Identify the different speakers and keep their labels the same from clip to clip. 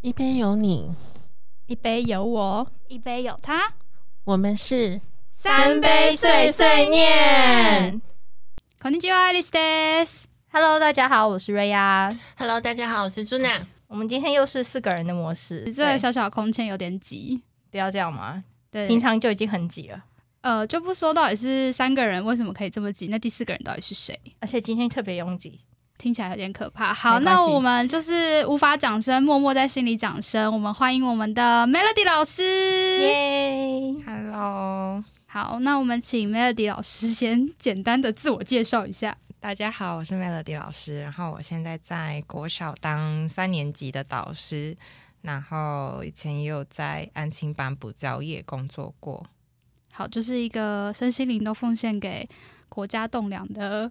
Speaker 1: 一杯有你，
Speaker 2: 一杯有我，
Speaker 3: 一杯有他，
Speaker 1: 我们是
Speaker 2: 三杯碎碎念。こんにちは、アリスです。
Speaker 3: Hello，大家好，我是瑞亚。
Speaker 1: Hello，大家好，我是朱娜。
Speaker 3: 我们今天又是四个人的模式，对
Speaker 2: 这个小小的空间有点挤，
Speaker 3: 不要这样嘛，
Speaker 2: 对，
Speaker 3: 平常就已经很挤了，
Speaker 2: 呃就不说到底是三个人为什么可以这么挤，那第四个人到底是谁？
Speaker 3: 而且今天特别拥挤。
Speaker 2: 听起来有点可怕。好，那我们就是无法掌声，默默在心里掌声。我们欢迎我们的 Melody 老师。
Speaker 3: 耶
Speaker 4: ！Hello，
Speaker 2: 好，那我们请 Melody 老师先简单的自我介绍一下。
Speaker 4: 大家好，我是 Melody 老师，然后我现在在国小当三年级的导师，然后以前也有在安亲班补教业工作过。
Speaker 2: 好，就是一个身心灵都奉献给国家栋梁的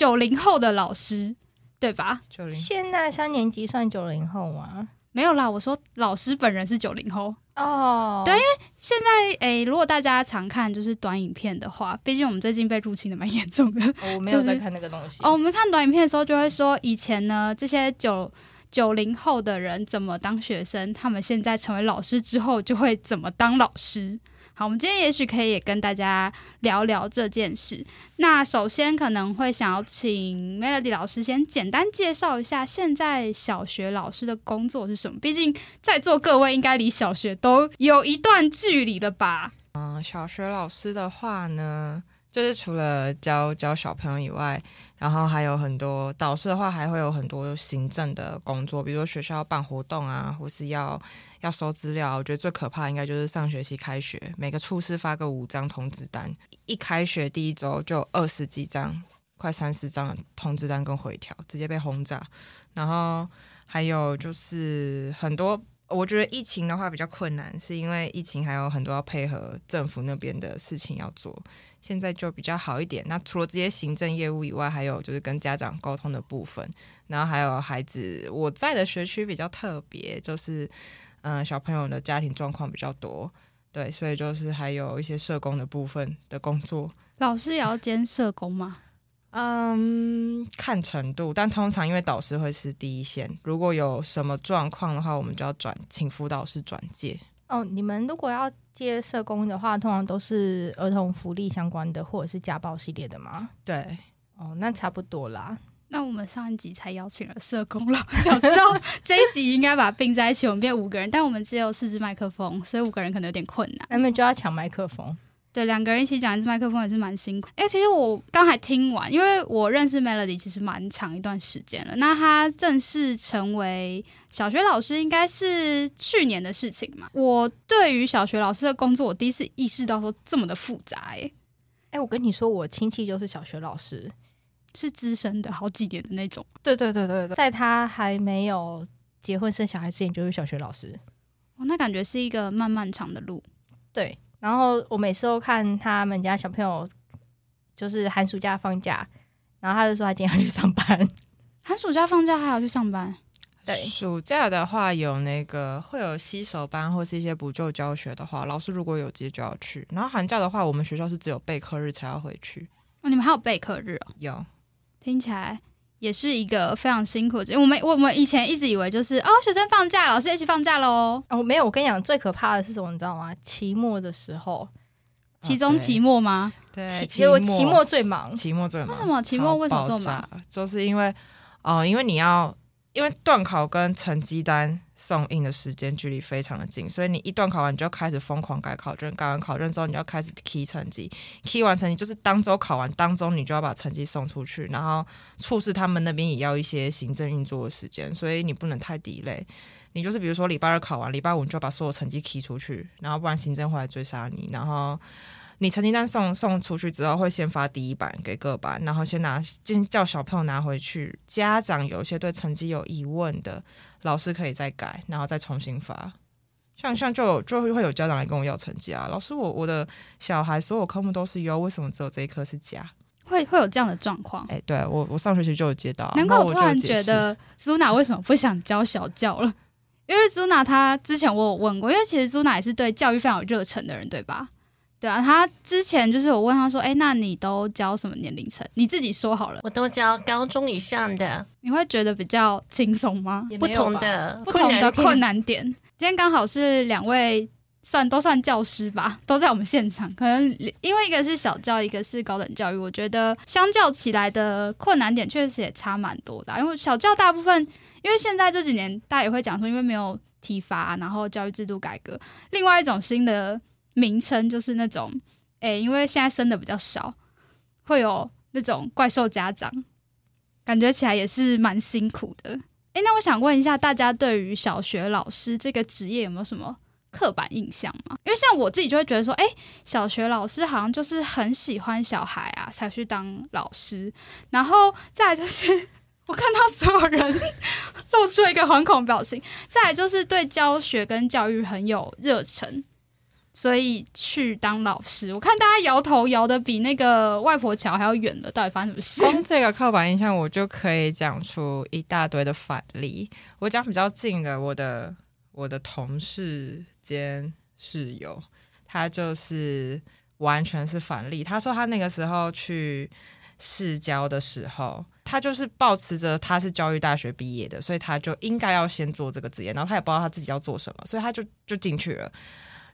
Speaker 2: 九零后的老师，对吧？
Speaker 4: 九零
Speaker 3: 现在三年级算九零后吗？
Speaker 2: 没有啦，我说老师本人是九零后。
Speaker 3: 哦，
Speaker 2: 对因为现在诶，如果大家常看就是短影片的话，毕竟我们最近被入侵的蛮严重的。
Speaker 3: 哦我没有
Speaker 2: 就是
Speaker 3: 在看那个东西。
Speaker 2: 哦，我们看短影片的时候就会说，以前呢这些九九零后的人怎么当学生，他们现在成为老师之后就会怎么当老师。好，我们今天也许可以也跟大家聊聊这件事。那首先可能会想要请 Melody 老师先简单介绍一下现在小学老师的工作是什么。毕竟在座各位应该离小学都有一段距离了吧？
Speaker 4: 嗯，小学老师的话呢，就是除了教教小朋友以外，然后还有很多导师的话，还会有很多行政的工作，比如说学校办活动啊，或是要要收资料。我觉得最可怕应该就是上学期开学，每个处室发个五张通知单，一开学第一周就二十几张，快三十张通知单跟回条，直接被轰炸。然后还有就是很多我觉得疫情的话比较困难，是因为疫情还有很多要配合政府那边的事情要做。现在就比较好一点。那除了这些行政业务以外，还有就是跟家长沟通的部分，然后还有孩子。我在的学区比较特别，就是嗯、呃小朋友的家庭状况比较多，对，所以就是还有一些社工的部分的工作。
Speaker 2: 老师也要兼社工吗？
Speaker 4: 嗯，看程度，但通常因为导师会是第一线，如果有什么状况的话，我们就要转请辅导室转介。
Speaker 3: 哦，你们如果要接社工的话，通常都是儿童福利相关的，或者是家暴系列的吗？
Speaker 4: 对，
Speaker 3: 哦，那差不多啦。
Speaker 2: 那我们上一集才邀请了社工老师，想知道 这一集应该把它并在一起，我们变五个人，但我们只有四支麦克风，所以五个人可能有点困难。
Speaker 3: 那么就要抢麦克风。
Speaker 2: 对，两个人一起讲一支麦克风也是蛮辛苦。哎、其实我刚才听完，因为我认识 Melody 其实蛮长一段时间了。那他正式成为小学老师，应该是去年的事情嘛。我对于小学老师的工作，我第一次意识到说这么的复杂、诶，
Speaker 3: 哎、我跟你说，我亲戚就是小学老师。
Speaker 2: 是资深的好几年的那种。
Speaker 3: 对对对对对，在他还没有结婚生小孩之前，就是小学老师。
Speaker 2: 哦，那感觉是一个漫漫长的路。
Speaker 3: 对，然后我每次都看他们家小朋友，就是寒暑假放假，然后他就说他今天要去上班。
Speaker 2: 寒暑假放假还要去上班，
Speaker 3: 对
Speaker 4: 暑假的话有那个会有新手班或是一些补救教学的话，老师如果有接就要去。然后寒假的话，我们学校是只有备课日才要回去。
Speaker 2: 哦，你们还有备课日哦，
Speaker 4: 有，
Speaker 2: 听起来也是一个非常辛苦的。我们我们以前一直以为就是哦，学生放假，老师一起放假喽。
Speaker 3: 哦，没有，我跟你讲，最可怕的是什么，你知道吗？期末的时候，
Speaker 2: 期中、期末吗？
Speaker 4: 对，
Speaker 3: 期我期末最忙。
Speaker 4: 期末最忙。
Speaker 2: 为什么期末为什么这么忙？
Speaker 4: 就是因为哦、因为你要因为段考跟成绩单送印的时间距离非常的近，所以你一段考完你就开始疯狂改考卷，改完考卷之后你要开始 key 成绩，key 完成绩就是当周考完，当周你就要把成绩送出去，然后促使他们那边也要一些行政运作的时间，所以你不能太 delay。你就是比如说礼拜二考完，礼拜五你就要把所有成绩 key 出去，然后不然行政会来追杀你，然后。你成绩单送送出去之后，会先发第一版给各班，然后先拿先叫小朋友拿回去。家长有一些对成绩有疑问的，老师可以再改，然后再重新发。像像就有就会有家长来跟我要成绩啊，老师我我的小孩所有科目都是优，为什么只有这一科是加？
Speaker 2: 会会有这样的状况。
Speaker 4: 哎、对我我上学期就有接到啊，
Speaker 2: 难怪我突然觉得 Zuna 为什么不想教小教了？因为 Zuna 她之前我有问过，因为其实 Zuna 也是对教育非常有热忱的人，对吧？对啊，他之前就是我问他说，哎，那你都教什么年龄层？你自己说好了，
Speaker 1: 我都教高中以上的，
Speaker 2: 你会觉得比较轻松吗？
Speaker 1: 不同的
Speaker 2: 不同的困
Speaker 1: 难
Speaker 2: 难点。今天刚好是两位算都算教师吧，都在我们现场。可能因为一个是小教，一个是高等教育，我觉得相较起来的困难点确实也差蛮多的。因为小教大部分，因为现在这几年大家也会讲说，因为没有体罚，然后教育制度改革，另外一种新的。名称就是那种，哎，因为现在生的比较少，会有那种怪兽家长，感觉起来也是蛮辛苦的。哎，那我想问一下，大家对于小学老师这个职业有没有什么刻板印象吗？因为像我自己就会觉得说，哎，小学老师好像就是很喜欢小孩啊，才去当老师。然后再来就是，我看到所有人露出了一个惶恐表情。再来就是对教学跟教育很有热忱。所以去当老师，我看大家摇头摇的比那个外婆桥还要远了，到底发生什么事？
Speaker 4: 光这个刻板印象，我就可以讲出一大堆的反例。我讲比较近的，我的我的同事兼室友，他就是完全是反例。他说他那个时候去市教的时候，他就是保持着他是教育大学毕业的，所以他就应该要先做这个职业，然后他也不知道他自己要做什么，所以他就就进去了。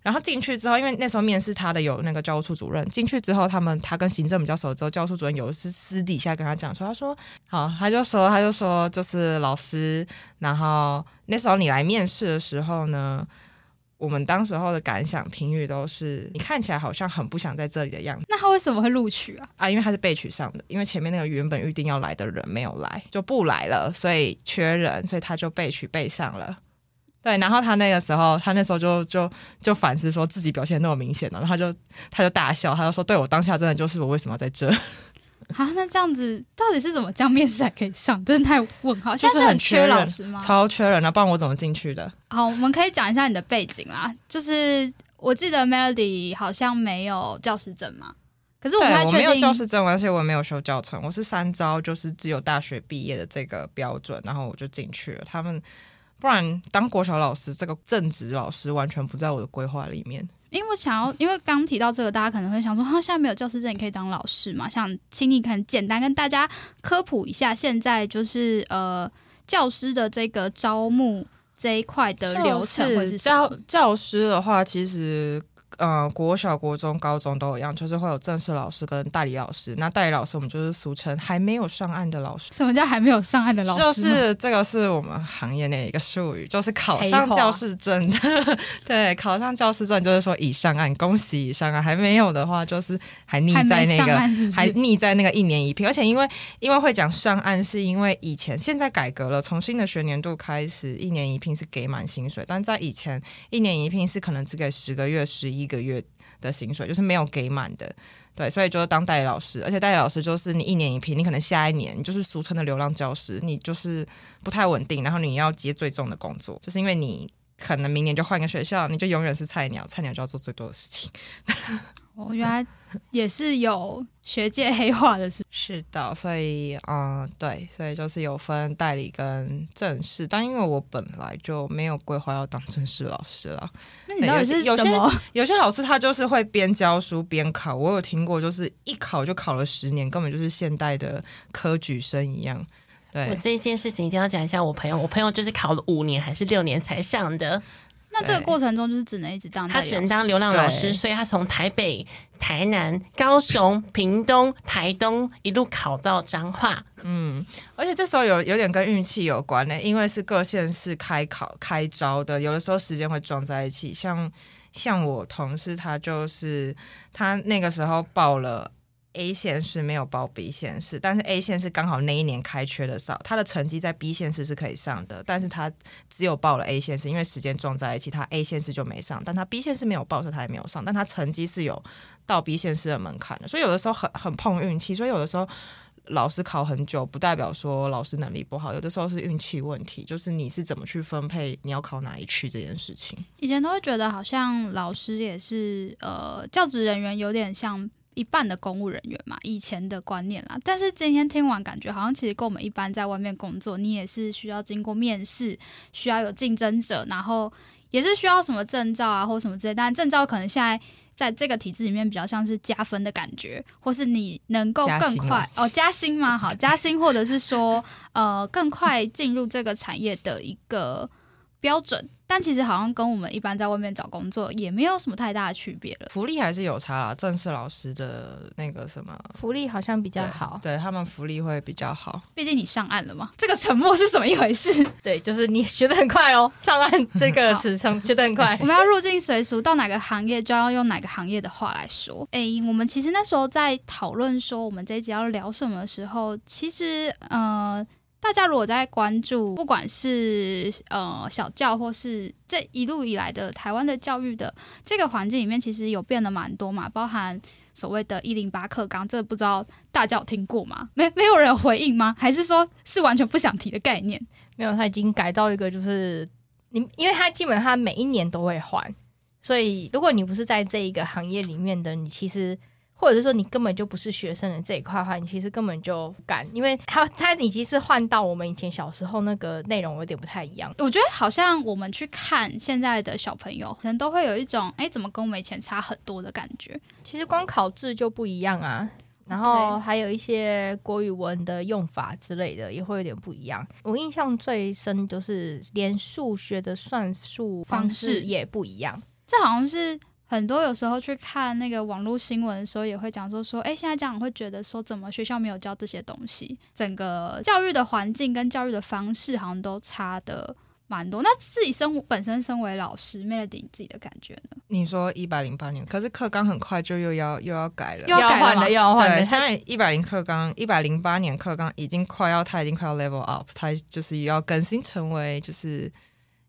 Speaker 4: 然后进去之后，因为那时候面试他的有那个教务处主任。进去之后，他们他跟行政比较熟之后，教务处主任有是私底下跟他讲说，他说好，他就说他就说就是老师。然后那时候你来面试的时候呢，我们当时候的感想评语都是你看起来好像很不想在这里的样子。
Speaker 2: 那他为什么会录取啊？
Speaker 4: 啊，因为他是被取上的，因为前面那个原本预定要来的人没有来，就不来了，所以缺人，所以他就被取被上了。对，然后他那个时候，他那时候就就就反思说自己表现那么明显了，然后他就他就大笑，他就说：“对我当下真的就是我为什么要在这？”
Speaker 2: 啊，那这样子到底是怎么这样面试才可以上？真的太问号，现在
Speaker 4: 是很
Speaker 2: 缺老师吗？
Speaker 4: 超缺人啊，不然我怎么进去的？
Speaker 2: 好，我们可以讲一下你的背景啦。就是我记得 Melody 好像没有教师证嘛，可是我
Speaker 4: 我没有教师证，而且我也没有修教程，我是三招，就是只有大学毕业的这个标准，然后我就进去了。他们。不然当国小老师这个正职老师完全不在我的规划里面。
Speaker 2: 因为我想要，因为刚提到这个，大家可能会想说，他现在没有教师证，你可以当老师嘛？想请你很简单跟大家科普一下，现在就是呃教师的这个招募这一块的流程，或是
Speaker 4: 教教师的话，其实。呃，国小、国中、高中都一样，就是会有正式老师跟代理老师。那代理老师，我们就是俗称还没有上岸的老师。
Speaker 2: 什么叫还没有上岸的老
Speaker 4: 师？就是这个是我们行业内的一个术语，就是考上教师证的。对，考上教师证就是说已上岸，恭喜已上岸。还没有的话，就是还腻在那个，还腻在那个一年一聘。而且因为因为会讲上岸，是因为以前现在改革了，从新的学年度开始，一年一聘是给满薪水，但在以前一年一聘是可能只给十个月、十一。一个月的薪水就是没有给满的，对，所以就是当代理老师，而且代理老师就是你一年一批，你可能下一年你就是俗称的流浪教师，你就是不太稳定，然后你要接最重的工作，就是因为你可能明年就换个学校，你就永远是菜鸟，菜鸟就要做最多的事情。
Speaker 2: 我原来也是有学界黑化的，是
Speaker 4: 是的，所以嗯，对，所以就是有分代理跟正式，但因为我本来就没有规划要当正式老师了。
Speaker 2: 那你到底是
Speaker 4: 有些有些老师他就是会边教书边考，我有听过，就是一考就考了十年，根本就是现代的科举生一样。对
Speaker 1: 我这件事情一定要讲一下，我朋友，我朋友就是考了五年还是六年才上的。
Speaker 2: 那这个过程中就是只能一直当
Speaker 1: 他只能当流浪老师，所以他从台北、台南、高雄、屏东、台东一路考到彰化。
Speaker 4: 嗯，而且这时候有有点跟运气有关呢，因为是各县市开考开招的，有的时候时间会撞在一起。像像我同事他就是他那个时候报了。A 县市没有报 B 县市，但是 A 县市刚好那一年开缺的少，他的成绩在 B 县市是可以上的，但是他只有报了 A 县市，因为时间撞在一起，他 A 县市就没上，但他 B 县市没有报，所以他也没有上，但他成绩是有到 B 县市的门槛的，所以有的时候很很碰运气，所以有的时候老师考很久，不代表说老师能力不好，有的时候是运气问题，就是你是怎么去分配你要考哪一区这件事情。
Speaker 2: 以前都会觉得好像老师也是呃教职人员，有点像。一半的公务人员嘛，以前的观念啦。但是今天听完，感觉好像其实跟我们一般在外面工作，你也是需要经过面试，需要有竞争者，然后也是需要什么证照啊，或什么之类。但证照可能现在在这个体制里面比较像是加分的感觉，或是你能够更快哦加薪吗？好，加薪或者是说呃更快进入这个产业的一个标准。但其实好像跟我们一般在外面找工作也没有什么太大的区别了。
Speaker 4: 福利还是有差啦，正式老师的那个什么
Speaker 3: 福利好像比较好。
Speaker 4: 对他们福利会比较好。
Speaker 2: 毕竟你上岸了嘛，这个沉默是什么一回事？
Speaker 3: 对，就是你学的很快哦，上岸这个词上学的很快
Speaker 2: 我。们要入境随俗，到哪个行业就要用哪个行业的话来说。诶，我们其实那时候在讨论说我们这一集要聊什么的时候，其实呃，大家如果在关注，不管是呃小教或是这一路以来的台湾的教育的这个环境里面，其实有变得蛮多嘛，包含。所谓的“一零八课纲”，这不知道大家有听过吗？没没有人回应吗？还是说是完全不想提的概念？
Speaker 3: 没有，他已经改到一个就是你，因为他基本上每一年都会换，所以如果你不是在这一个行业里面的，你其实或者是说你根本就不是学生的这一块的话，你其实根本就不敢，因为他他已经是换到我们以前小时候那个内容有点不太一样。
Speaker 2: 我觉得好像我们去看现在的小朋友，可能都会有一种，哎，怎么跟我们以前差很多的感觉。
Speaker 3: 其实光考制就不一样啊，然后还有一些国语文的用法之类的也会有点不一样。我印象最深就是连数学的算术方
Speaker 2: 式
Speaker 3: 也不一样。
Speaker 2: 这好像是很多有时候去看那个网络新闻的时候，也会讲说说，哎，现在家长会觉得说，怎么学校没有教这些东西？整个教育的环境跟教育的方式好像都差的蛮多。那自己身本身身为老师，Melody 你自己的感觉呢？
Speaker 4: 你说一百零八年，可是课纲很快就又要又要改了，
Speaker 2: 又要
Speaker 3: 换了，又要换
Speaker 4: 对，
Speaker 3: 了。
Speaker 4: 现在一百零课纲，一百零八年课纲已经快要，它已经快要 level up，它就是要更新成为就是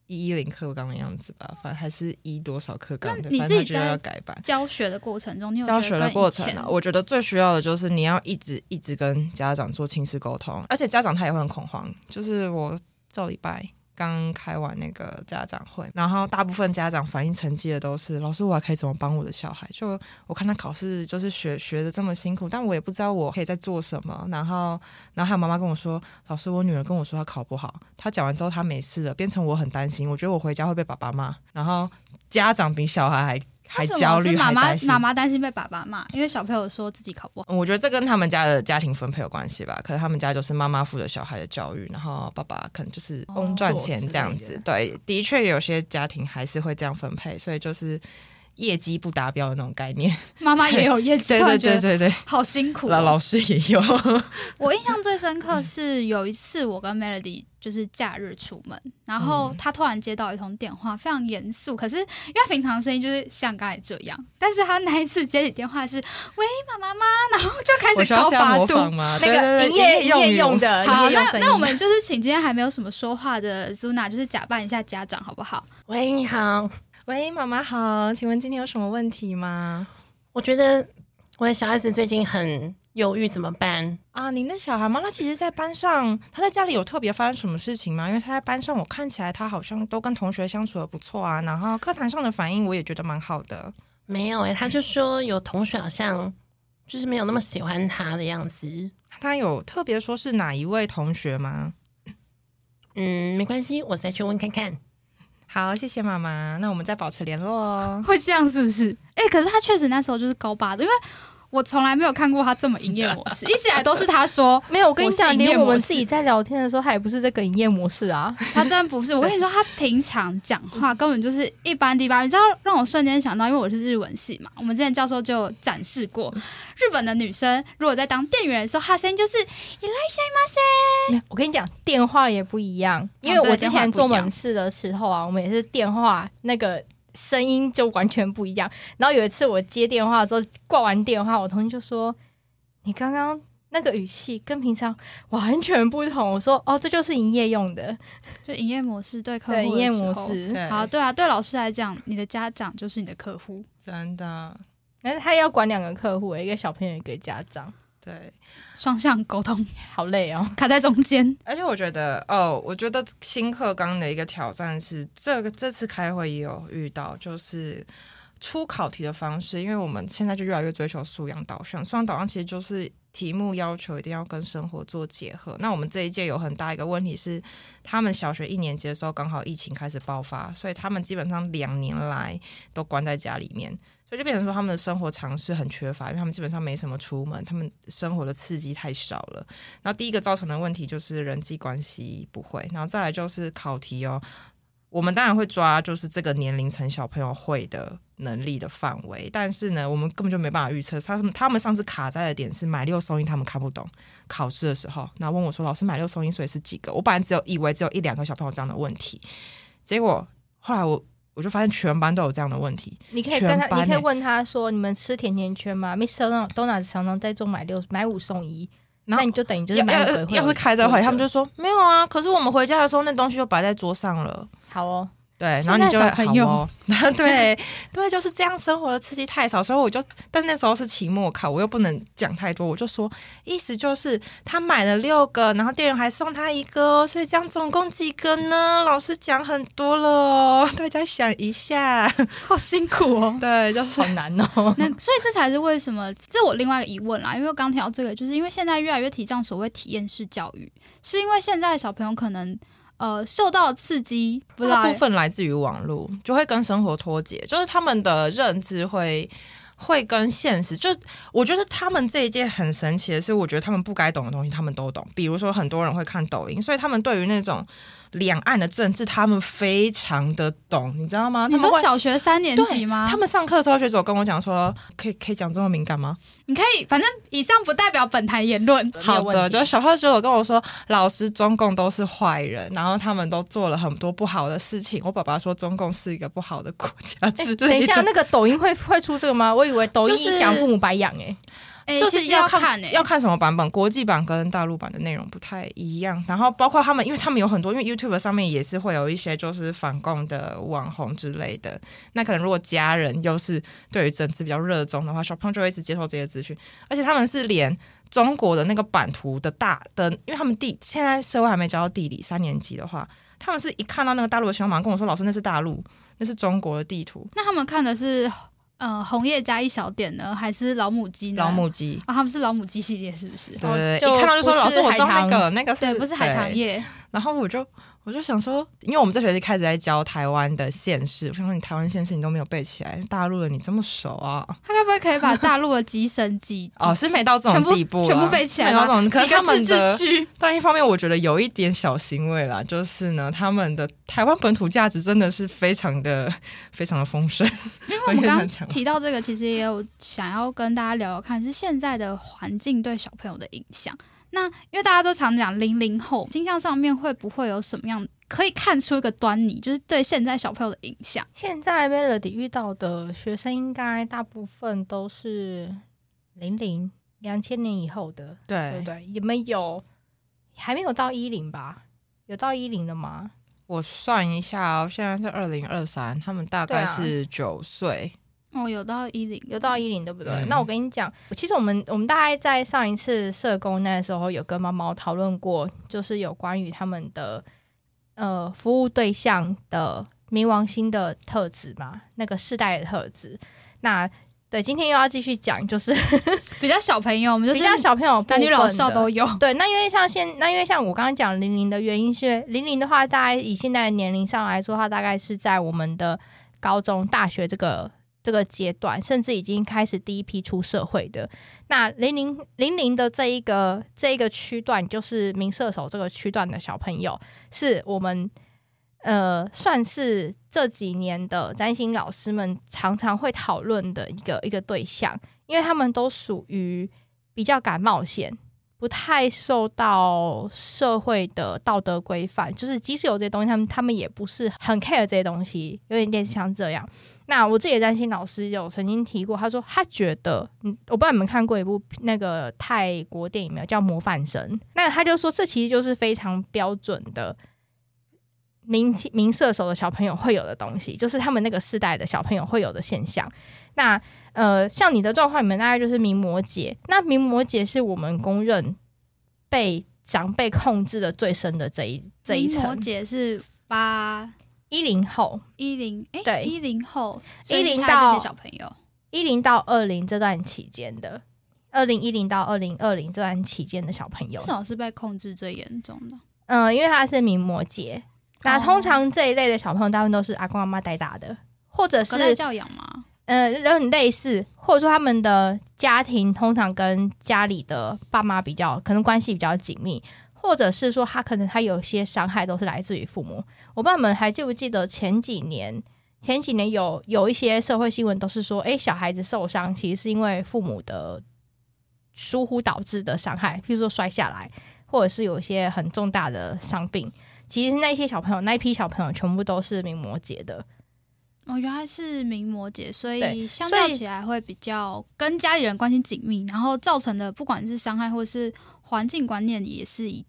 Speaker 4: 一一零课纲的样子吧，反正还是一多少课纲的，
Speaker 2: 那你
Speaker 4: 反正它就
Speaker 2: 自己在
Speaker 4: 要改版。
Speaker 2: 教学的过程中，你有
Speaker 4: 教学的过程啊、我觉得最需要的就是你要一直一直跟家长做亲子沟通，而且家长他也会很恐慌。就是我这礼拜刚开完那个家长会，然后大部分家长反映成绩的都是老师，我还可以怎么帮我的小孩？就我看他考试就是学学的这么辛苦，但我也不知道我可以在做什么。然后，然后还有妈妈跟我说，老师，我女儿跟我说她考不好，她讲完之后她没事了，变成我很担心，我觉得我回家会被爸爸骂。然后 家长比小孩还还焦虑，
Speaker 2: 是妈妈妈妈担心被爸爸骂，因为小朋友说自己考不好。
Speaker 4: 我觉得这跟他们家的家庭分配有关系吧。可能他们家就是妈妈负责小孩的教育，然后爸爸可能就是赚钱这样子。对，的确有些家庭还是会这样分配，所以就是业绩不达标的那种概念。
Speaker 2: 妈妈也有业绩，
Speaker 4: 对对对对对，
Speaker 2: 好辛苦、
Speaker 4: 老
Speaker 2: 哦。
Speaker 4: 老师也有。
Speaker 2: 我印象最深刻是有一次我跟 Melody 就是假日出门，然后他突然接到一通电话，非常严肃，可是因为他平常声音就是像刚才这样，但是他那一次接起电话是喂妈妈妈，然后就开始高八度。
Speaker 3: 那个营业营业用的，
Speaker 2: 好，那那我们就是请今天还没有什么说话的 Zuna，就是假扮一下家长好不好？
Speaker 1: 喂，你好，
Speaker 4: 喂，妈妈好，请问今天有什么问题吗？
Speaker 1: 我觉得我的小孩子最近很忧郁，怎么办？
Speaker 4: 啊，您的小孩吗？他其实，在班上，他在家里有特别发生什么事情吗？因为他在班上，我看起来他好像都跟同学相处的不错啊，然后课堂上的反应我也觉得蛮好的。
Speaker 1: 没有诶、他就说有同学好像就是没有那么喜欢他的样子。
Speaker 4: 他有特别说是哪一位同学吗？
Speaker 1: 嗯，没关系，我再去问看看。
Speaker 4: 好，谢谢妈妈，那我们再保持联络哦。
Speaker 2: 会这样是不是？哎、可是他确实那时候就是高八的，因为我从来没有看过他这么营业模式，一直以来都是他说
Speaker 3: 没有，我跟你讲，连我们自己在聊天的时候，他也不是这个营业模式啊。
Speaker 2: 他真的不是。我跟你说，他平常讲话根本就是一般低八。你知道，让我瞬间想到，因为我是日文系嘛，我们之前教授就展示过，日本的女生如果在当店员的时候，她声音就是伊来西马塞。
Speaker 3: 没有，我跟你讲，电话也不一样，因为我之前做门市的时候啊，我们也是电话那个声音就完全不一样。然后有一次我接电话之后挂完电话，我同学就说：“你刚刚那个语气跟平常完全不同。”我说：“哦，这就是营业用的，
Speaker 2: 就营业模式对客户
Speaker 3: 营业。模式。
Speaker 2: 好，对啊，对老师来讲，你的家长就是你的客户。
Speaker 4: 真的，
Speaker 3: 但是他要管两个客户，一个小朋友，一个家长，
Speaker 4: 对。
Speaker 2: 双向沟通
Speaker 3: 好累哦。
Speaker 2: 卡在中间，
Speaker 4: 而且我觉得，哦，我觉得新课纲的一个挑战是，这个这次开会也有遇到，就是出考题的方式，因为我们现在就越来越追求素养导向，素养导向其实就是题目要求一定要跟生活做结合。那我们这一届有很大一个问题是，他们小学一年级的时候刚好疫情开始爆发，所以他们基本上两年来都关在家里面，所以就变成说他们的生活常识很缺乏，因为他们基本上没什么出门，他们生活的刺激太少了。然后第一个造成的问题就是人际关系不会，然后再来就是考题哦。我们当然会抓，就是这个年龄层小朋友会的能力的范围，但是呢，我们根本就没办法预测。他他们上次卡在的点是买六送一，他们看不懂。考试的时候，然后问我说：“老师，买六送一，所以是几个？”我本来只有以为只有一两个小朋友这样的问题，结果后来我我就发现全班都有这样的问题。
Speaker 3: 你可以跟他，
Speaker 4: 欸
Speaker 3: 你可以问他说：“你们吃甜甜圈吗？”Mr. Donuts 常常在做买六买五送一，那你就等于就是
Speaker 4: 要
Speaker 3: 买五
Speaker 4: 要要是开这个会，他们就说没有啊。可是我们回家的时候，那东西就摆在桌上了。
Speaker 3: 好哦。
Speaker 4: 对，然后你就会
Speaker 2: 小朋友
Speaker 4: 好哦，对 对，就是这样，生活的刺激太少，所以我就，但那时候是期末考，我又不能讲太多，我就说，意思就是他买了六个，然后店员还送他一个哦，所以这样总共几个呢？老师讲很多了哦，大家想一下，
Speaker 2: 好辛苦哦。
Speaker 4: 对，就是
Speaker 3: 好难哦。
Speaker 2: 那所以这才是为什么，这我另外一个疑问啦。因为我刚提到这个，就是因为现在越来越提倡所谓体验式教育，是因为现在的小朋友可能呃受到刺激不
Speaker 4: 大部分来自于网络，就会跟生活脱节，就是他们的认知会。会跟现实，就我觉得他们这一届很神奇的是，我觉得他们不该懂的东西他们都懂。比如说，很多人会看抖音，所以他们对于那种两岸的政治，他们非常的懂，你知道吗？
Speaker 2: 你说小学三年级吗？
Speaker 4: 他们上课的时候，学长跟我讲说，可以可以讲这么敏感吗？
Speaker 2: 你可以，反正以上不代表本台言论。
Speaker 4: 好的，就小学学友跟我说，老师中共都是坏人，然后他们都做了很多不好的事情。我爸爸说中共是一个不好的国家之类的。
Speaker 3: 等一下，那个抖音会会出这个吗？我以为抖音
Speaker 4: 就是
Speaker 3: 影响父母白养哎。
Speaker 2: 其实
Speaker 4: 是要看要看什么版本，国际版跟大陆版的内容不太一样。然后包括他们，因为他们有很多，因为 YouTube 上面也是会有一些就是反共的网红之类的。那可能如果家人又是对于政治比较热衷的话，小朋友就会一直接受这些资讯。而且他们是连中国的那个版图的大的，因为他们地现在社会还没教到地理，三年级的话，他们是一看到那个大陆的新闻，马上跟我说：“老师，那是大陆，那是中国的地图，
Speaker 2: 那他们看的是呃红叶加一小点呢，还是老母鸡呢？
Speaker 4: 老母鸡。”
Speaker 2: 啊，他们是老母鸡系列是不是？
Speaker 4: 对一看到就说老师，我知道
Speaker 3: 海棠
Speaker 4: 那个那个是
Speaker 2: 对，不是海棠叶。
Speaker 4: 然后我就我就想说，因为我们这学期开始在教台湾的县市，我想说你台湾县市你都没有背起来，大陆的你这么熟啊？
Speaker 2: 他该不会可以把大陆的几省几
Speaker 4: 哦，是没到这种地步啦，
Speaker 2: 全部背起来吗
Speaker 4: 没到这种，可是他们
Speaker 2: 自
Speaker 4: 的？但一方面我觉得有一点小欣慰啦，就是呢，他们的台湾本土价值真的是非常的非常的丰盛。
Speaker 2: 因为 我们刚刚提到这个，其实也有想要跟大家聊聊看，是现在的环境对小朋友的影响。那因为大家都常讲零零后倾向上面会不会有什么样可以看出一个端倪，就是对现在小朋友的影响？
Speaker 3: 现在 Melody 遇到的学生，应该大部分都是零零两千年以后的，对
Speaker 4: 对
Speaker 3: 不对？有没有还没有到一零吧？有到一零了吗？
Speaker 4: 我算一下哦，现在是二零二三，他们大概是九岁。
Speaker 2: 哦，有到一零，
Speaker 3: 有到一零，对不对？
Speaker 4: 嗯
Speaker 3: 那我跟你讲，其实我们我们大概在上一次社工那时候有跟猫猫讨论过，就是有关于他们的呃服务对象的冥王星的特质嘛，那个世代的特质。那对，今天又要继续讲，就是
Speaker 2: 比较小朋友，我们就是
Speaker 3: 比较小朋友
Speaker 2: 男女老少都有。
Speaker 3: 对，那因为像现，那因为像我刚刚讲零零的原因是，零零的话，大概以现在的年龄上来说，它大概是在我们的高中、大学这个这个阶段，甚至已经开始第一批出社会的。那零零零零的这一个这一个区段，就是名射手这个区段的小朋友，是我们呃算是这几年的占星老师们常常会讨论的一个一个对象，因为他们都属于比较敢冒险。不太受到社会的道德规范，就是即使有这些东西，他们他们也不是很 care 这些东西，有点点像这样。那我自己的担心老师有曾经提过，他说他觉得，嗯，我不知道你们看过一部那个泰国电影没有，叫《模范生》。那他就说，这其实就是非常标准的明明射手的小朋友会有的东西，就是他们那个世代的小朋友会有的现象。那呃，像你的状况，你们大概就是名摩羯。那名摩羯是我们公认被长辈控制的最深的这一这一
Speaker 2: 摩
Speaker 3: 层。
Speaker 2: 羯是八
Speaker 3: 一零后，
Speaker 2: 一零，哎，
Speaker 3: 对
Speaker 2: 一零后
Speaker 3: ，10
Speaker 2: 所以是他
Speaker 3: 到
Speaker 2: 这些小朋友，
Speaker 3: 一零到二零这段期间的，二零一零到二零二零这段期间的小朋友
Speaker 2: 至少是被控制最严重的？
Speaker 3: 嗯、因为他是名模姐，那
Speaker 2: 哦
Speaker 3: 通常这一类的小朋友，大部分都是阿公阿妈带大的，或者是
Speaker 2: 教养吗？
Speaker 3: 呃，有点类似，或者说他们的家庭通常跟家里的爸妈比较，可能关系比较紧密，或者是说他可能他有些伤害都是来自于父母。我不知道你们还记不记得前几年，前几年有有一些社会新闻都是说，诶，小孩子受伤其实是因为父母的疏忽导致的伤害，譬如说摔下来，或者是有一些很重大的伤病。其实那些小朋友，那一批小朋友全部都是名模节的，
Speaker 2: 哦，原来是名模姐，所以相较起来会比较跟家里人关系紧密，然后造成的不管是伤害或是环境观念，也是以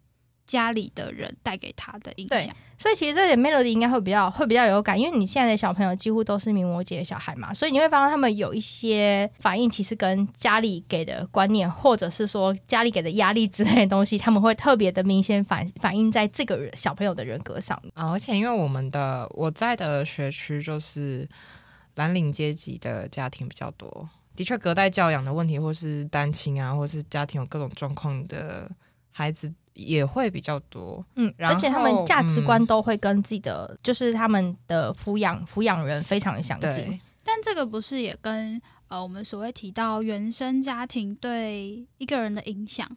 Speaker 2: 家里的人带给他的影响。
Speaker 3: 所以其实这点 Melody 应该会比较会比较有感，因为你现在的小朋友几乎都是名模姐的小孩嘛，所以你会发现他们有一些反应，其实跟家里给的观念，或者是说家里给的压力之类的东西，他们会特别的明显反反映在这个人小朋友的人格上。
Speaker 4: 啊，而且因为我们的我在的学区就是蓝领阶级的家庭比较多，的确隔代教养的问题，或是单亲啊，或是家庭有各种状况的孩子也会比较多。
Speaker 3: 嗯，
Speaker 4: 然
Speaker 3: 而且他们价值观
Speaker 4: 嗯
Speaker 3: 都会跟自己的，就是他们的抚养抚养人非常的相近。
Speaker 2: 但这个不是也跟呃我们所谓提到原生家庭对一个人的影响，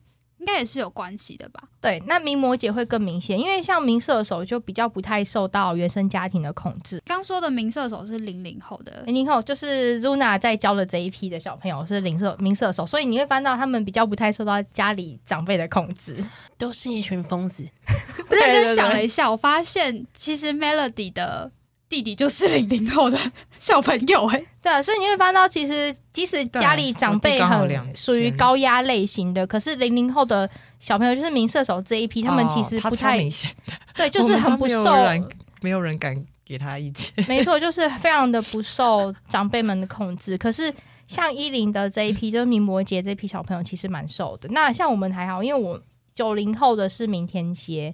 Speaker 2: 应该也是有关系的吧？
Speaker 3: 对，那名模姐会更明显，因为像名射手就比较不太受到原生家庭的控制。
Speaker 2: 刚说的名射手是零零后的，
Speaker 3: 零零后就是 Zuna 在教的这一批的小朋友是零射名射手，所以你会翻到他们比较不太受到家里长辈的控制。
Speaker 1: 都是一群疯子。
Speaker 2: 我认真想了一下，我发现其实 Melody 的弟弟就是零零后的 小朋友哎、
Speaker 3: 对啊，所以你会翻到其实即使家里长辈很属于高压类型的，可是零零后的小朋友就是名射手这一批，他们其实不太、
Speaker 4: 超明显，
Speaker 3: 对，就是很不受
Speaker 4: 家没有人敢给他意见。
Speaker 3: 没错，就是非常的不受长辈们的控制。可是像一零的这一批，就是明摩羯这批小朋友，其实蛮瘦的。那像我们还好，因为我九零后的是明天蝎，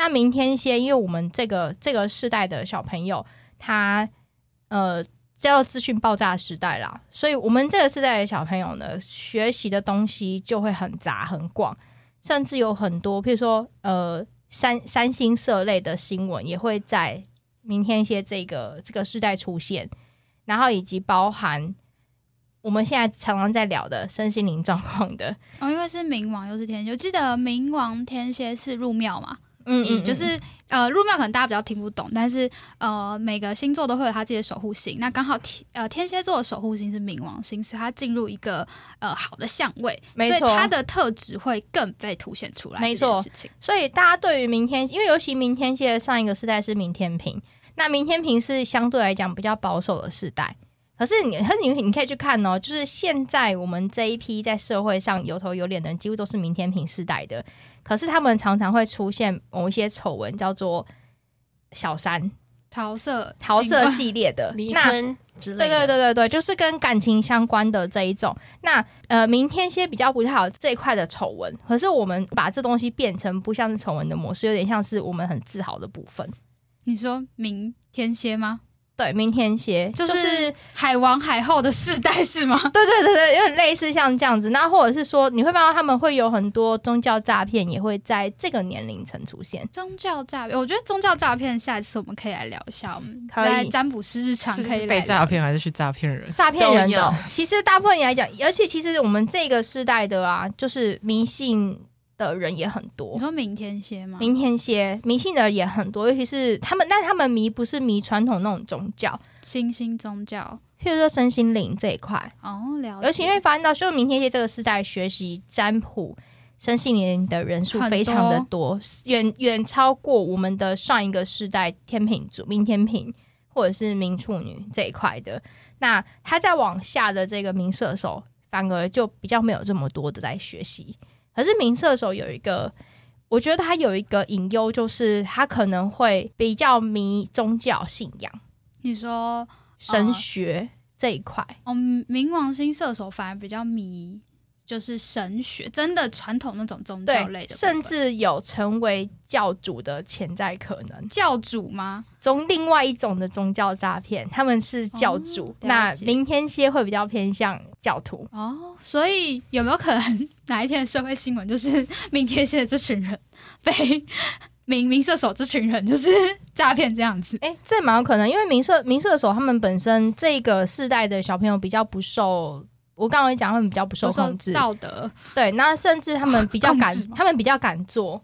Speaker 3: 那明天蝎，因为我们这个这个世代的小朋友，他呃叫做资讯爆炸时代啦，所以我们这个世代的小朋友呢，学习的东西就会很杂很广，甚至有很多，譬如说呃三三星社类的新闻也会在明天蝎这个这个世代出现，然后以及包含我们现在常常在聊的身心灵状况的，
Speaker 2: 哦，因为是冥王又是天蝎，我记得冥王天蝎是入庙嘛，
Speaker 3: 嗯
Speaker 2: 嗯，就是呃入庙可能大家比较听不懂，但是呃每个星座都会有他自己的守护星，那刚好天呃天蝎座的守护星是冥王星，所以它进入一个呃好的相位，所以它的特质会更被凸显出来，
Speaker 3: 没错
Speaker 2: 事情。
Speaker 3: 所以大家对于明天，因为尤其明天蝎的上一个世代是明天平，那明天平是相对来讲比较保守的世代。可是你，可是你你可以去看哦，就是现在我们这一批在社会上有头有脸的人，几乎都是明天平世代的。可是他们常常会出现某一些丑闻，叫做小三
Speaker 2: 桃色
Speaker 3: 桃色系列的
Speaker 1: 离
Speaker 3: 那
Speaker 1: 婚之类
Speaker 3: 对
Speaker 1: 的。
Speaker 3: 对对对对，就是跟感情相关的这一种。那呃，明天蝎比较不太好这一块的丑闻，可是我们把这东西变成不像是丑闻的模式，有点像是我们很自豪的部分。
Speaker 2: 你说明天蝎吗？
Speaker 3: 对，明天蝎
Speaker 2: 就
Speaker 3: 就是是
Speaker 2: 海王海后的世代是吗？
Speaker 3: 对 对对对，有点类似像这样子。那或者是说，你会发现他们会有很多宗教诈骗，也会在这个年龄层出现。
Speaker 2: 宗教诈骗，我觉得宗教诈骗下一次我们可以来聊一下，我们
Speaker 3: 可以
Speaker 2: 在占卜师日常
Speaker 4: 是
Speaker 2: 可以来聊
Speaker 4: 是被诈骗还是去诈骗人？
Speaker 3: 诈骗人的，其实大部分来讲，而且其实我们这个世代的啊，就是迷信的人也很多
Speaker 2: 你。说明天蝎吗？
Speaker 3: 明天蝎迷信的也很多，尤其是他们，但他们迷不是迷传统那种宗教，
Speaker 2: 新兴宗教
Speaker 3: 譬如说身心灵这一块，
Speaker 2: 哦，了解。
Speaker 3: 尤其因为发现到，就明天蝎这个时代学习占卜、身心灵的人数非常的多，远远超过我们的上一个世代天平座、明天平或者是明处女这一块的。那他再往下的这个明射手，反而就比较没有这么多的在学习。可是明射手有一个，我觉得他有一个隐忧，就是他可能会比较迷宗教信仰、
Speaker 2: 你说
Speaker 3: 神学这一块。
Speaker 2: 哦，冥王星射手反而比较迷，就是神学，真的传统那种宗教类，的，
Speaker 3: 甚至有成为教主的潜在可能。
Speaker 2: 教主吗？
Speaker 3: 从另外一种的宗教诈骗，他们是教主
Speaker 2: 哦，
Speaker 3: 那明天蝎会比较偏向教徒。
Speaker 2: 哦，所以有没有可能哪一天的社会新闻就是 明天蝎的这群人 被明明射手这群人就是诈骗这样子？
Speaker 3: 哎、这蛮有可能，因为民社民社手他们本身这个世代的小朋友比较不受，我刚刚也讲他们比较不受控制，
Speaker 2: 道德
Speaker 3: 对，那甚至他们比较敢他们比较敢做，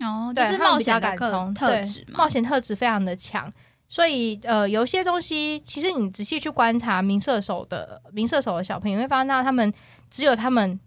Speaker 2: 哦，就是冒险的特质
Speaker 3: 冒。险特质非常的强。所以，呃，有些东西，其实你仔细去观察民射手的民射手的小朋友，你会发现到他们只有他们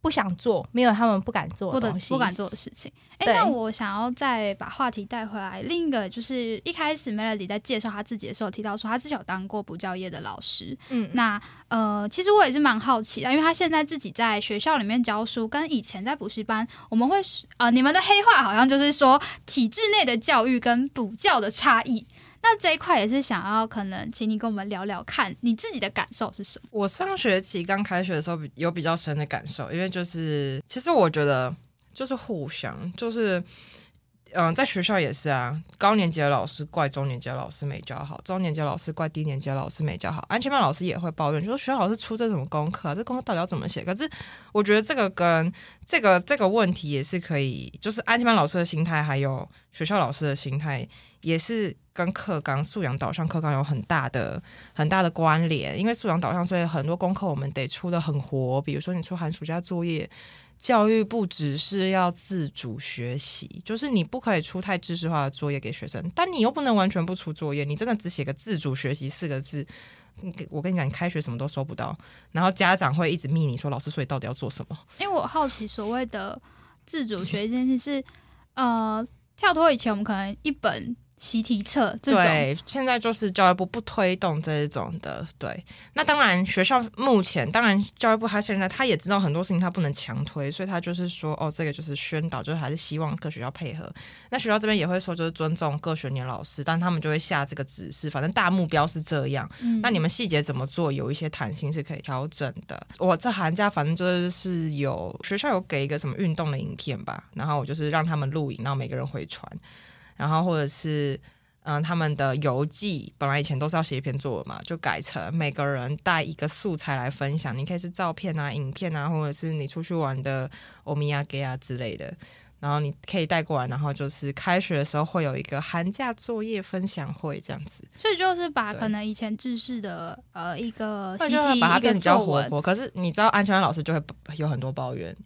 Speaker 3: 不想做，没有他们不敢做的东西。
Speaker 2: 得不敢做的事情。哎、
Speaker 3: 对
Speaker 2: 那我想要再把话题带回来，另一个就是一开始 Melody 在介绍他自己的时候提到说，他之前有当过补教业的老师。
Speaker 3: 嗯，
Speaker 2: 那呃，其实我也是蛮好奇的，因为他现在自己在学校里面教书，跟以前在补习班，我们会呃，你们的黑话好像就是说体制内的教育跟补教的差异。那这一块也是想要可能请你跟我们聊聊看，你自己的感受是什么？
Speaker 4: 我上学期刚开学的时候有比较深的感受，因为就是其实我觉得就是互相，就是嗯、在学校也是啊，高年级的老师怪中年级的老师没教好，中年级老师怪低年级的老师没教好，安全班老师也会抱怨，就说学校老师出这什么功课，这功课到底要怎么写？可是我觉得这个跟这个这个问题也是可以，就是安全班老师的心态，还有学校老师的心态，也是跟课纲素养导向课纲有很大的很大的关联。因为素养导向，所以很多功课我们得出的很活，比如说你出寒暑假作业。教育不只是要自主学习，就是你不可以出太知识化的作业给学生，但你又不能完全不出作业，你真的只写个自主学习四个字，你我跟你讲，你开学什么都收不到，然后家长会一直密你说老师，所以到底要做什么？
Speaker 2: 因为我好奇所谓的自主学这件事是，呃，跳脱以前我们可能一本习题册这种，
Speaker 4: 对，现在就是教育部不推动这一种的，对。那当然，学校目前当然教育部他现在他也知道很多事情他不能强推，所以他就是说，哦，这个就是宣导，就是还是希望各学校配合。那学校这边也会说，就是尊重各学年老师，但他们就会下这个指示，反正大目标是这样。
Speaker 2: 嗯
Speaker 4: 那你们细节怎么做，有一些弹性是可以调整的。我这寒假反正就是有学校有给一个什么运动的影片吧，然后我就是让他们录影，然后每个人回传，然后或者是嗯他们的游记，本来以前都是要写一篇作文嘛，就改成每个人带一个素材来分享，你可以是照片啊、影片啊，或者是你出去玩的欧米亚给啊之类的。然后你可以带过来，然后就是开学的时候会有一个寒假作业分享会这样子。
Speaker 2: 所以就是把可能以前制式的呃一个习
Speaker 4: 那就会
Speaker 2: 题
Speaker 4: 把它变得比较，活泼。可是你知道，安全班老师就会有很多抱怨，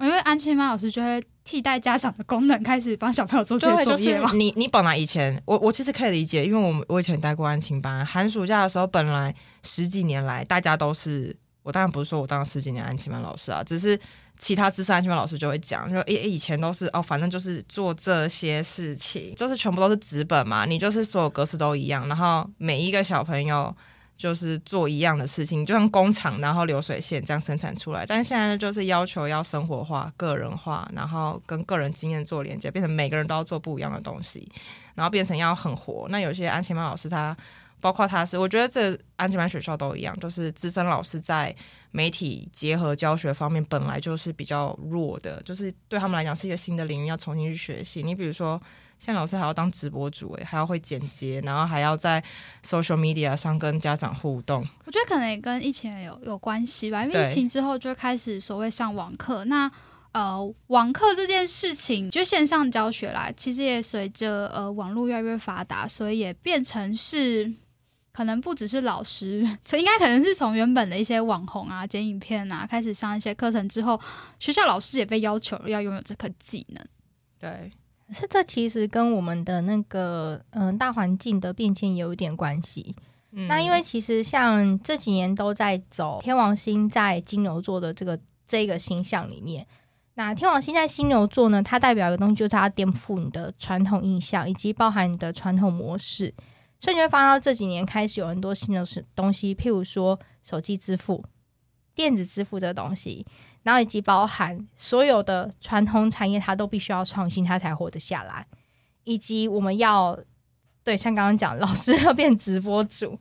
Speaker 2: 因为安亲班老师就会替代家长的功能，开始帮小朋友做这些作业嘛。
Speaker 4: 是你你本来以前我我其实可以理解，因为我们我以前带过安亲班，寒暑假的时候，本来十几年来大家都是，我当然不是说我当了十几年安亲班老师啊，只是其他资深安亲班老师就会讲，就以以前都是哦，反正就是做这些事情，就是全部都是纸本嘛，你就是所有格式都一样，然后每一个小朋友。就是做一样的事情，就像工厂，然后流水线这样生产出来。但是现在就是要求要生活化、个人化，然后跟个人经验做连接，变成每个人都要做不一样的东西，然后变成要很活。那有些安琪曼老师他，包括他是，我觉得这安琪曼学校都一样，就是资深老师在媒体结合教学方面本来就是比较弱的，就是对他们来讲是一个新的领域，要重新去学习。你比如说。现在老师还要当直播主哎，还要会剪接，然后还要在 social media 上跟家长互动。
Speaker 2: 我觉得可能也跟疫情有有关系吧，因为疫情之后就开始所谓上网课，那。呃，网课这件事情，就线上教学啦，其实也随着呃网络越来越发达，所以也变成是可能不只是老师，这 应该可能是从原本的一些网红啊、剪影片啊开始上一些课程之后，学校老师也被要求要拥有这个技能。
Speaker 4: 对，
Speaker 3: 是这其实跟我们的那个嗯、呃大环境的变迁有一点关系。
Speaker 4: 嗯
Speaker 3: 那因为其实像这几年都在走天王星在金牛座的这个这个星象里面，那天王星在金牛座呢，它代表一个东西，就是它颠覆你的传统印象，以及包含你的传统模式。所以你会发现到这几年开始有很多新的东西，譬如说手机支付、电子支付这个东西，然后以及包含所有的传统产业，它都必须要创新，它才活得下来。以及我们要对像刚刚讲，老师 要变直播主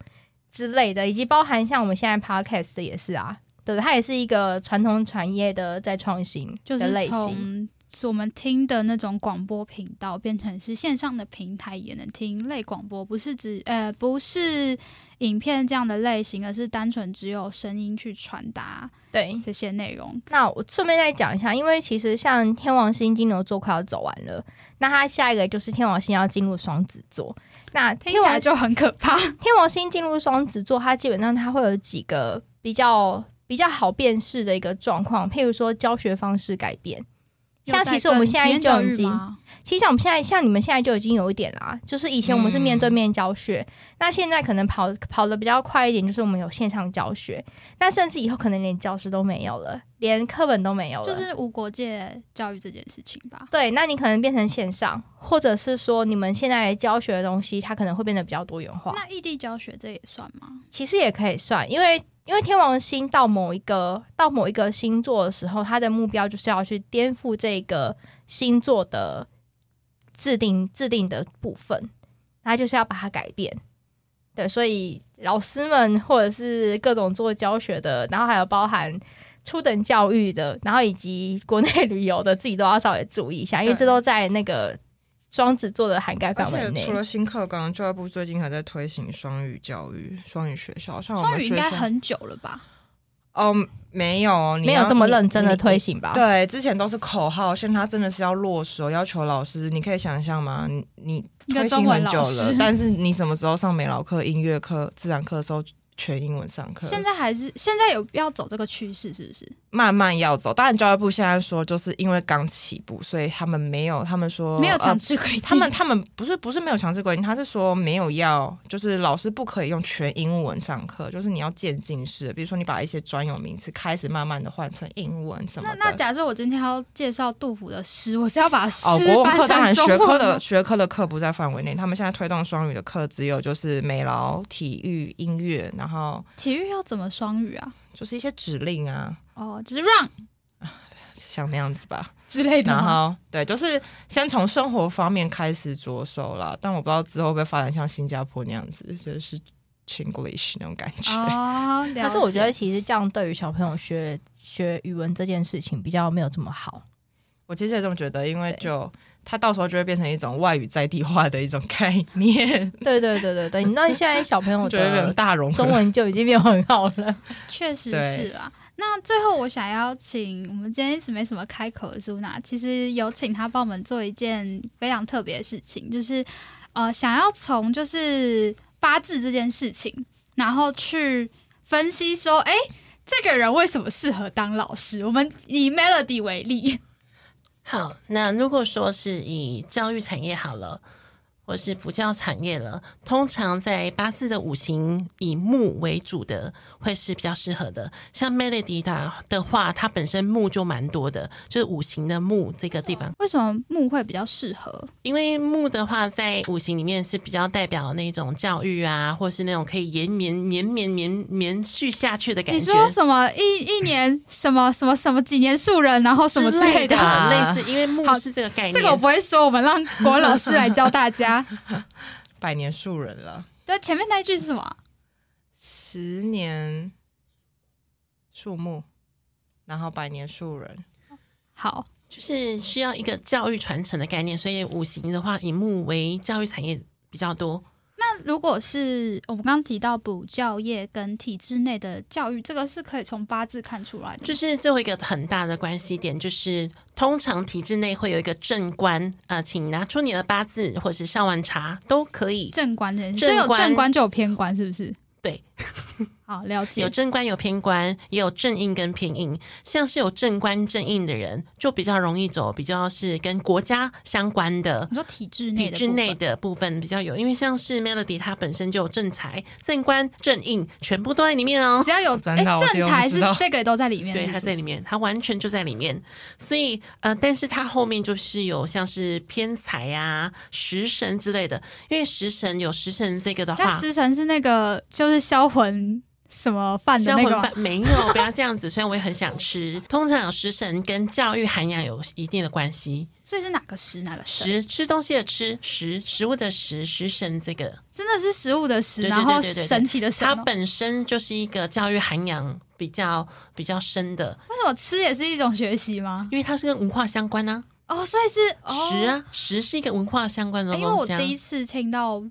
Speaker 3: 之类的，以及包含像我们现在 podcast 的也是啊，对，它也是一个传统产业的在创新
Speaker 2: 就是
Speaker 3: 的类型。
Speaker 2: 从我们听的那种广播频道变成是线上的平台也能听类广播，不是指呃不是影片这样的类型，而是单纯只有声音去传达
Speaker 3: 对，
Speaker 2: 这些内容。
Speaker 3: 那我顺便再讲一下，因为其实像天王星金牛座快要走完了，那它下一个就是天王星要进入双子座。那
Speaker 2: 听起来就很可怕。
Speaker 3: 天王星进入双子座，它基本上它会有几个比较比较好辨识的一个状况，譬如说教学方式改变。像其实我们现在就已经，其实像我们现在像你们现在就已经有一点啦，就是以前我们是面对面教学，那现在可能跑跑的比较快一点，就是我们有线上教学，那甚至以后可能连教师都没有了，连课本都没有了，
Speaker 2: 就是无国界教育这件事情吧。
Speaker 3: 对，那你可能变成线上，或者是说你们现在教学的东西，它可能会变得比较多元化。
Speaker 2: 那异地教学这也算吗？
Speaker 3: 其实也可以算，因为。因为天王星到某一个到某一个星座的时候，他的目标就是要去颠覆这个星座的制定制定的部分，他就是要把它改变。对，所以老师们或者是各种做教学的，然后还有包含初等教育的，然后以及国内旅游的，自己都要稍微注意一下，因为这都在那个。双子座的涵盖范围内，
Speaker 4: 除了新课纲，教育部最近还在推行双语教育、双语学校。像双
Speaker 2: 语应该很久了吧？
Speaker 4: 哦，没有，
Speaker 3: 没有这么认真的推行吧？
Speaker 4: 对，之前都是口号，现在他真的是要落实，要求老师。你可以想象吗？你你推行很久了，但是你什么时候上美劳课、音乐课、自然课的时候？全英文上课，
Speaker 2: 现在还是现在有要走这个趋势，是不是？
Speaker 4: 慢慢要走。当然，教育部现在说，就是因为刚起步，所以他们没有，他们说
Speaker 2: 没有强制规定。
Speaker 4: 他们他们不是不是没有强制规定，他是说没有要，就是老师不可以用全英文上课，就是你要渐进式。比如说，你把一些专有名词开始慢慢的换成英文什么的。
Speaker 2: 那那假设我今天要介绍杜甫的诗，我是要把诗
Speaker 4: 哦，国文课当然学科
Speaker 2: 的
Speaker 4: 学科的课不在范围内。他们现在推动双语的课，只有就是美劳、体育、音乐，然后
Speaker 2: 体育。要怎么双语啊？
Speaker 4: 就是一些指令啊，
Speaker 2: 哦，就是让，
Speaker 4: 像那样子吧
Speaker 2: 之类的。
Speaker 4: 然后对，就是先从生活方面开始着手啦。但我不知道之后会不会发展像新加坡那样子，就是 Chinglish 那种感觉。
Speaker 2: 哦，
Speaker 3: 但是我觉得其实这样对于小朋友学学语文这件事情比较没有这么好。
Speaker 4: 我其实也这么觉得，因为就。它到时候就会变成一种外语在地化的一种概念。
Speaker 3: 对对对对对，你知道现在小朋友的
Speaker 4: 大融
Speaker 3: 中文就已经变很好了，
Speaker 2: 确实是啊。那最后我想要请我们今天一直没什么开口的苏娜，其实有请她帮我们做一件非常特别的事情，就是呃，想要从就是八字这件事情，然后去分析说，哎，这个人为什么适合当老师？我们以 Melody 为例。
Speaker 1: 好，那如果说是以教育产业好了。或是补教产业了，通常在八字的五行以木为主的，会是比较适合的。像 Melody 的的话，它本身木就蛮多的，就是五行的木这个地方。
Speaker 2: 为什么木会比较适合？
Speaker 1: 因为木的话，在五行里面是比较代表那种教育啊，或是那种可以延绵、延绵、绵绵续下去的感觉。
Speaker 2: 你说什么一一年什么什么什么几年树人，然后什么之类的，
Speaker 1: 类似。因为木是这个概念。
Speaker 2: 这个我不会说，我们让国文老师来教大家。
Speaker 4: 百年树人了。
Speaker 2: 对，前面那一句是什么？
Speaker 4: 十年树木，然后百年树人。
Speaker 2: 好，
Speaker 1: 就是需要一个教育传承的概念，所以五行的话，以木为教育产业比较多。
Speaker 2: 那如果是我们刚刚提到补教业跟体制内的教育，这个是可以从八字看出来的。
Speaker 1: 就是最后一个很大的关系点，就是通常体制内会有一个正官，呃，请拿出你的八字或是上完查都可以。
Speaker 2: 正官的，所以有正官就有偏官，是不是？
Speaker 1: 对。
Speaker 2: 好了解，
Speaker 1: 有正官有偏官，也有正印跟偏印。像是有正官正印的人，就比较容易走，比较是跟国家相关的。
Speaker 2: 你说体制
Speaker 1: 内体制内的部分比较有，因为像是 Melody，它本身就有正财、正官、正印，全部都在里面哦。
Speaker 2: 只要有哎，正财是这个都在里面，
Speaker 1: 对，它在里面，它完全就在里面。所以呃，但是它后面就是有像是偏财啊、食神之类的，因为食神有食神这个的话，
Speaker 2: 食神是那个就是销魂。什么饭的那个
Speaker 1: 没有，不要这样子。虽然我也很想吃，通常有食神跟教育涵养有一定的关系。
Speaker 2: 所以是哪个食哪个
Speaker 1: 食？吃东西的吃食，食物的食，食神这个
Speaker 2: 真的是食物的食，然后神奇的神。
Speaker 1: 它本身就是一个教育涵养比较比较深的。
Speaker 2: 为什么吃也是一种学习吗？
Speaker 1: 因为它是跟文化相关呢。
Speaker 2: 哦，所以是哦
Speaker 1: 十啊，食是一个文化相关的
Speaker 2: 哎因为我。第一次听到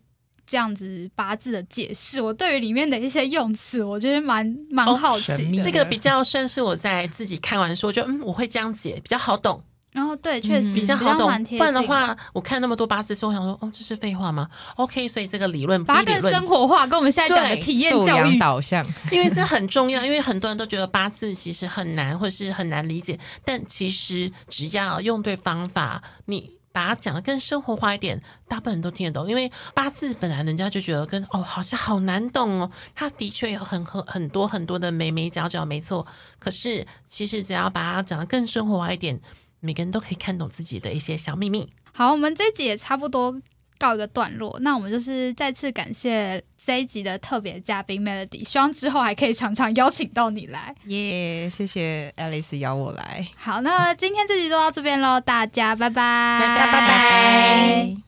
Speaker 2: 这样子八字的解释，我对于里面的一些用词，我觉得蛮蛮
Speaker 1: 哦
Speaker 2: 好奇
Speaker 1: 这个比较算是我在自己看完说，就嗯，我会这样解，比较好懂，
Speaker 2: 然后对，确实
Speaker 1: 比较好懂不然的
Speaker 2: 近
Speaker 1: 话，我看那么多八字书，我想说，哦，这是废话吗？OK，所以这个理论
Speaker 2: 把它更生活化，跟我们现在讲的
Speaker 1: 对
Speaker 2: 体验教育。
Speaker 4: 导向，
Speaker 1: 因为这很重要，因为很多人都觉得八字其实很难，或是很难理解，但其实只要用对方法，你。把它讲的更生活化一点，大部分人都听得懂。因为八字本来人家就觉得跟哦好像好难懂哦，它的确有很很很多很多的眉眉角角，没错。可是其实只要把它讲的更生活化一点，每个人都可以看懂自己的一些小秘密。
Speaker 2: 好，我们这集也差不多告一个段落。那我们就是再次感谢这一集的特别嘉宾 Melody，希望之后还可以常常邀请到你来。
Speaker 4: 耶谢谢 Alice 邀我来，
Speaker 2: 好，那今天这集就到这边喽，大家拜拜，
Speaker 1: 大家拜拜
Speaker 3: 拜。